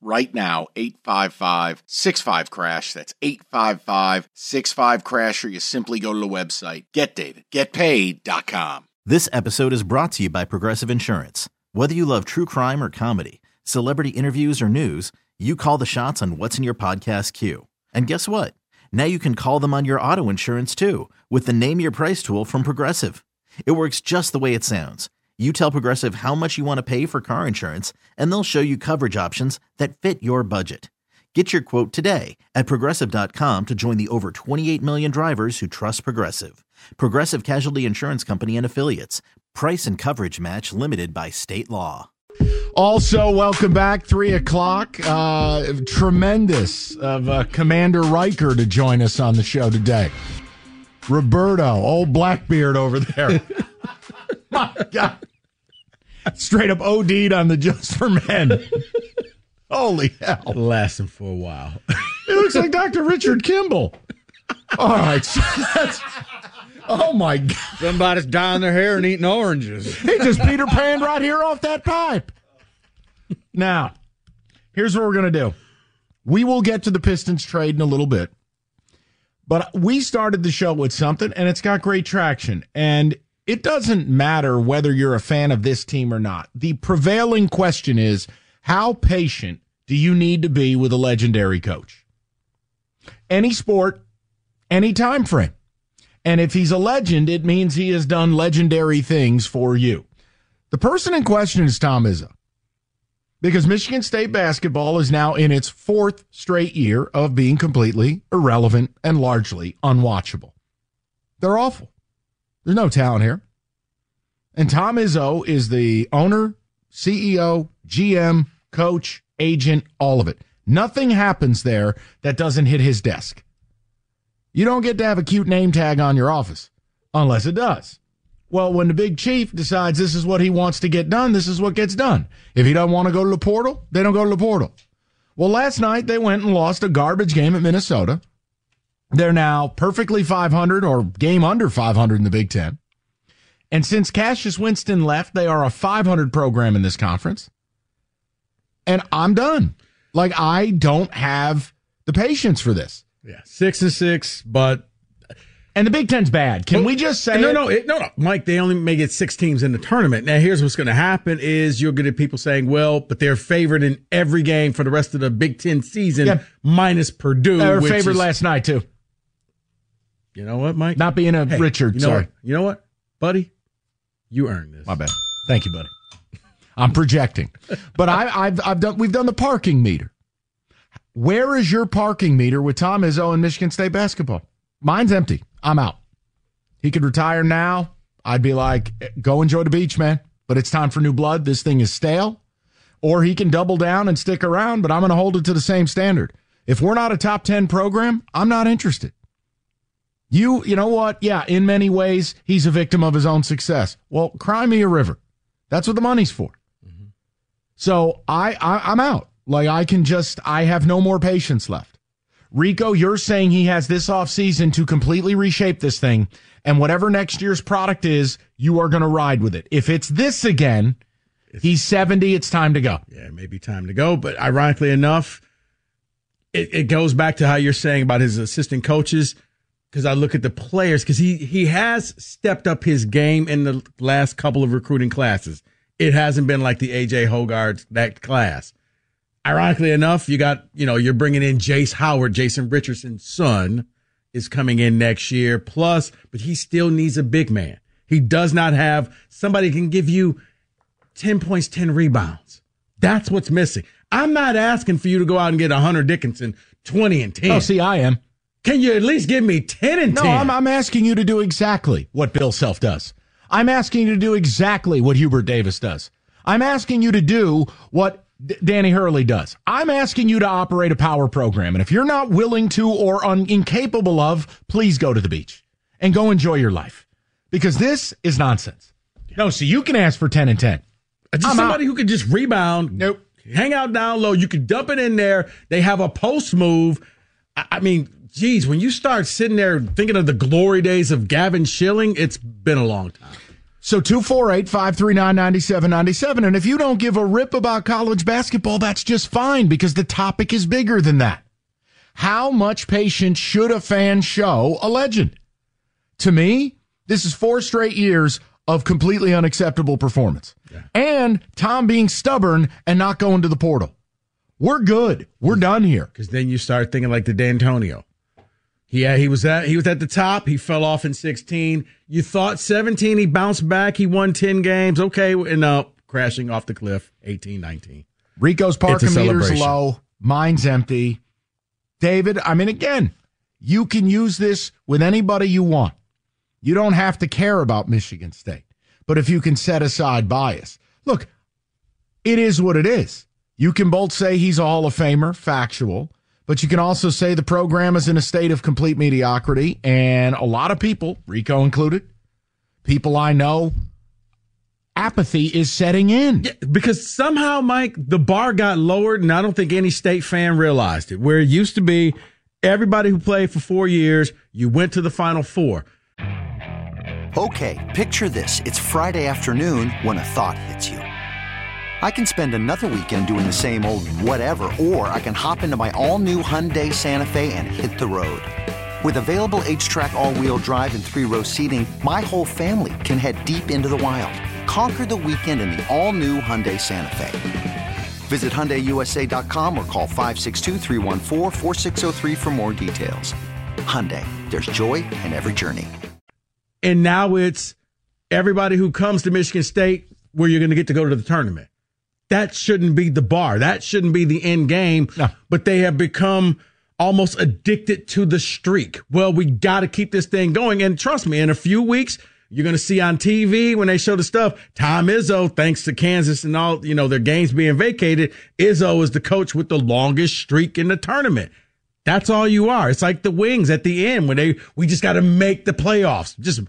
right now 855 65 crash. That's 855 65 crash or you simply go to the website. Getdavidgetpaid.com this episode is brought to you by progressive insurance. Whether you love true crime or comedy celebrity interviews or news you call the shots on what's in your podcast queue. And guess what? Now you can call them on your auto insurance too with the name your price tool from progressive. It works just the way it sounds you tell Progressive how much you want to pay for car insurance, and they'll show you coverage options that fit your budget. Get your quote today at progressive.com to join the over 28 million drivers who trust Progressive. Progressive Casualty Insurance Company and Affiliates. Price and coverage match limited by state law. Also, welcome back. Three o'clock. Uh, tremendous of uh, Commander Riker to join us on the show today. Roberto, old Blackbeard over there. My God. Straight up OD'd on the Just for Men. Holy hell. last Lasting for a while. it looks like Dr. Richard Kimball. All right. So oh, my God. Somebody's dyeing their hair and eating oranges. He just Peter Pan right here off that pipe. Now, here's what we're going to do. We will get to the Pistons trade in a little bit. But we started the show with something, and it's got great traction. And it doesn't matter whether you're a fan of this team or not. The prevailing question is how patient do you need to be with a legendary coach? Any sport, any time frame. And if he's a legend, it means he has done legendary things for you. The person in question is Tom Izzo. Because Michigan State basketball is now in its fourth straight year of being completely irrelevant and largely unwatchable. They're awful. There's no talent here. And Tom Izzo is the owner, CEO, GM, coach, agent, all of it. Nothing happens there that doesn't hit his desk. You don't get to have a cute name tag on your office unless it does. Well, when the big chief decides this is what he wants to get done, this is what gets done. If he doesn't want to go to the portal, they don't go to the portal. Well, last night they went and lost a garbage game at Minnesota. They're now perfectly 500 or game under 500 in the Big Ten. And since Cassius Winston left, they are a 500 program in this conference. And I'm done. Like, I don't have the patience for this. Yeah, six and six, but. And the Big Ten's bad. Can we just say no, no, it, no, no, Mike? They only may get six teams in the tournament. Now, here's what's going to happen: is you're going to people saying, "Well, but they're favored in every game for the rest of the Big Ten season, yeah. minus Purdue." They were favored is, last night too. You know what, Mike? Not being a hey, Richard. You know sorry. What? You know what, buddy? You earned this. My bad. Thank you, buddy. I'm projecting, but I, have I've done. We've done the parking meter. Where is your parking meter with Tom Izzo and Michigan State basketball? Mine's empty. I'm out. He could retire now. I'd be like, go enjoy the beach, man. But it's time for new blood. This thing is stale. Or he can double down and stick around, but I'm going to hold it to the same standard. If we're not a top 10 program, I'm not interested. You, you know what? Yeah, in many ways, he's a victim of his own success. Well, cry me a river. That's what the money's for. Mm-hmm. So I, I, I'm out. Like I can just, I have no more patience left. Rico, you're saying he has this offseason to completely reshape this thing. And whatever next year's product is, you are going to ride with it. If it's this again, it's, he's 70, it's time to go. Yeah, it may be time to go. But ironically enough, it, it goes back to how you're saying about his assistant coaches because I look at the players because he he has stepped up his game in the last couple of recruiting classes. It hasn't been like the AJ Hoggard that class. Ironically enough, you got you know you're bringing in Jace Howard, Jason Richardson's son, is coming in next year. Plus, but he still needs a big man. He does not have somebody can give you ten points, ten rebounds. That's what's missing. I'm not asking for you to go out and get a Hunter Dickinson, twenty and ten. Oh, see, I am. Can you at least give me 10 and 10? No, I'm, I'm asking you to do exactly what Bill Self does. I'm asking you to do exactly what Hubert Davis does. I'm asking you to do what D- Danny Hurley does. I'm asking you to operate a power program. And if you're not willing to or un- incapable of, please go to the beach and go enjoy your life. because this is nonsense. No, so you can ask for 10 and 10. Uh, just I'm somebody out. who could just rebound. Nope. Hang out down low. You could dump it in there. They have a post move. I, I mean, geez, when you start sitting there thinking of the glory days of Gavin Schilling, it's been a long time. So 248 539 9797. And if you don't give a rip about college basketball, that's just fine because the topic is bigger than that. How much patience should a fan show a legend? To me, this is four straight years of completely unacceptable performance. And Tom being stubborn and not going to the portal. We're good. We're done here. Because then you start thinking like the Dantonio. Yeah, he was at he was at the top. He fell off in 16. You thought 17, he bounced back. He won 10 games. Okay, and uh, crashing off the cliff. 18, 19. Rico's parking meter's low. Mine's empty. David, I mean, again, you can use this with anybody you want. You don't have to care about Michigan State. But if you can set aside bias, look, it is what it is. You can both say he's a Hall of Famer, factual, but you can also say the program is in a state of complete mediocrity. And a lot of people, Rico included, people I know, apathy is setting in. Yeah, because somehow, Mike, the bar got lowered, and I don't think any state fan realized it. Where it used to be, everybody who played for four years, you went to the Final Four. Okay, picture this. It's Friday afternoon when a thought hits you. I can spend another weekend doing the same old whatever, or I can hop into my all new Hyundai Santa Fe and hit the road. With available HTRAC, all wheel drive, and three row seating, my whole family can head deep into the wild. Conquer the weekend in the all new Hyundai Santa Fe. Visit HyundaiUSA.com or call 562-314-4603 for more details. Hyundai, there's joy in every journey. And now it's everybody who comes to Michigan State where you're going to get to go to the tournament. That shouldn't be the bar. That shouldn't be the end game. No. But they have become almost addicted to the streak. Well, we got to keep this thing going. And trust me, in a few weeks, you're going to see on TV when they show the stuff, Tom Izzo, thanks to Kansas and all, you know, their games being vacated, Izzo is the coach with the longest streak in the tournament. That's all you are. It's like the wings at the end when they, we just got to make the playoffs. Just,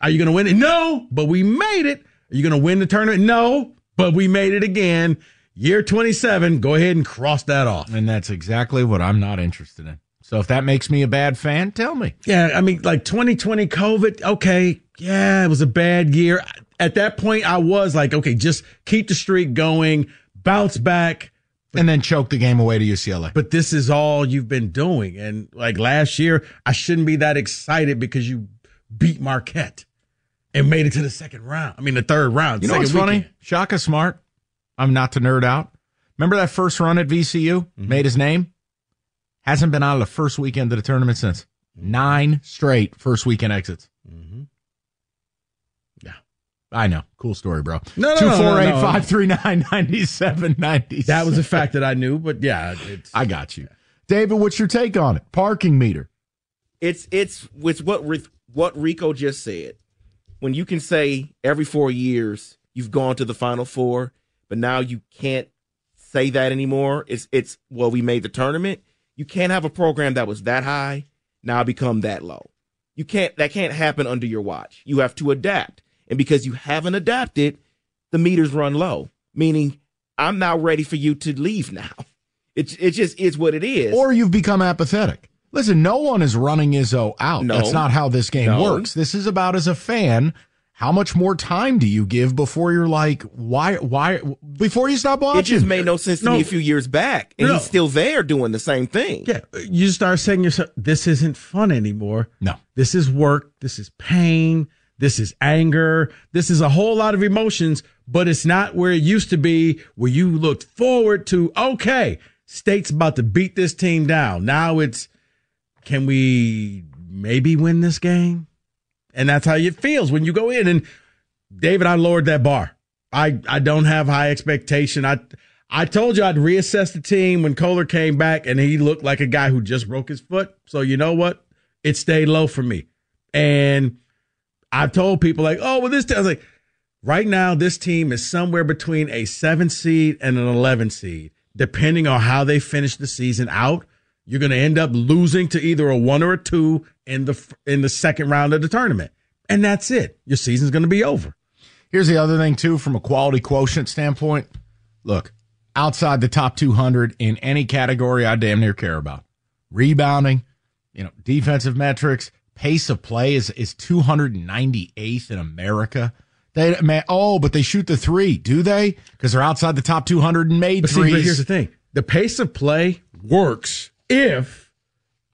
are you going to win it? No, but we made it. Are you going to win the tournament? No, but we made it again. Year 27, go ahead and cross that off. And that's exactly what I'm not interested in. So if that makes me a bad fan, tell me. Yeah, I mean, like 2020 COVID, okay, yeah, it was a bad year. At that point, I was like, okay, just keep the streak going, bounce back. And then choke the game away to UCLA. But this is all you've been doing. And like last year, I shouldn't be that excited because you beat Marquette and made it to the second round. I mean, the third round. You know second what's funny? Shaka Smart. I'm not to nerd out. Remember that first run at VCU? Mm-hmm. Made his name. Hasn't been out of the first weekend of the tournament since. Nine straight first weekend exits. Mm-hmm. Yeah. I know. Cool story, bro. No, no, no, no, 248 no. 539 9790. That was a fact that I knew, but yeah, it's. I got you. David, what's your take on it? Parking meter. It's it's with what Ri- what Rico just said. When you can say every four years you've gone to the Final Four, but now you can't say that anymore. It's it's well we made the tournament. You can't have a program that was that high now become that low. You can't that can't happen under your watch. You have to adapt, and because you haven't adapted, the meters run low. Meaning, I'm now ready for you to leave now. It it just is what it is. Or you've become apathetic. Listen, no one is running Izzo out. No. That's not how this game No. works. This is about as a fan, how much more time do you give before you're like, why, why, before you stop watching? It just made no sense to No. me a few years back, and No. he's still there doing the same thing. Yeah, you start saying yourself, this isn't fun anymore. No. This is work. This is pain. This is anger. This is a whole lot of emotions, but it's not where it used to be where you looked forward to, okay, state's about to beat this team down. Now it's, can we maybe win this game? And that's how it feels when you go in. And David, I lowered that bar. I, I don't have high expectation. I I told you I'd reassess the team when Kohler came back and he looked like a guy who just broke his foot. So you know what? It stayed low for me. And I've told people like, oh, well, this team, like, right now, this team is somewhere between a seven seed and an 11 seed. Depending on how they finish the season out, you're going to end up losing to either a one or a two in the, in the second round of the tournament. and that's it. Your season's going to be over. Here's the other thing, too, from a quality quotient standpoint. Look, outside the top 200 in any category I damn near care about rebounding, you know, defensive metrics, pace of play is, is 298th in America. They, man, oh, but they shoot the three, do they? Because they're outside the top 200 and made But see, threes. but here's the thing: the pace of play works if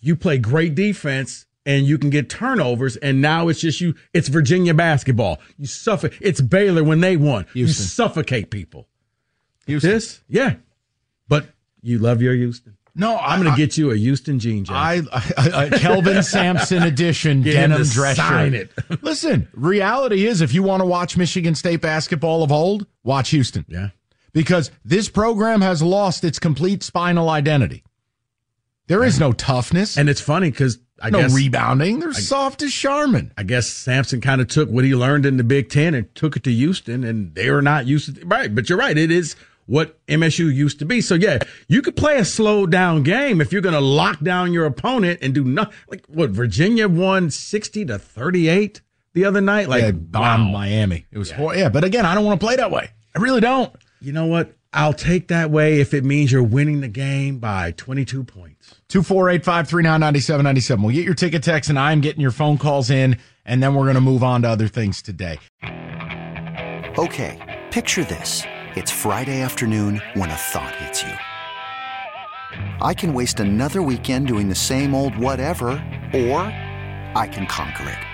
you play great defense and you can get turnovers. And now it's just you. It's Virginia basketball. You suffocate. It's Baylor when they won. You Houston. suffocate people. Houston. This, yeah. But you love your Houston. no, I'm going to get you a Houston jean jacket. I, I, I Kelvin Sampson edition denim dress sign shirt. it. Listen, reality is if you want to watch Michigan State basketball of old, watch Houston. yeah. Because this program has lost its complete spinal identity. There is no toughness And it's funny because I no guess rebounding. They're soft as Charmin. I guess Sampson kind of took what he learned in the Big Ten and took it to Houston, and they are not used to right. But you're right; it is what MSU used to be. So yeah, you could play a slow down game if you're going to lock down your opponent and do nothing. Like what Virginia won sixty to thirty eight the other night. Like They bombed Miami. It was hor- yeah, but again, I don't want to play that way. I really don't. you know what? I'll take that way if it means you're winning the game by twenty two points. 248 539 9797. We'll get your ticket text, and I'm getting your phone calls in, and then we're going to move on to other things today. Okay, picture this. It's Friday afternoon when a thought hits you. I can waste another weekend doing the same old whatever, or I can conquer it.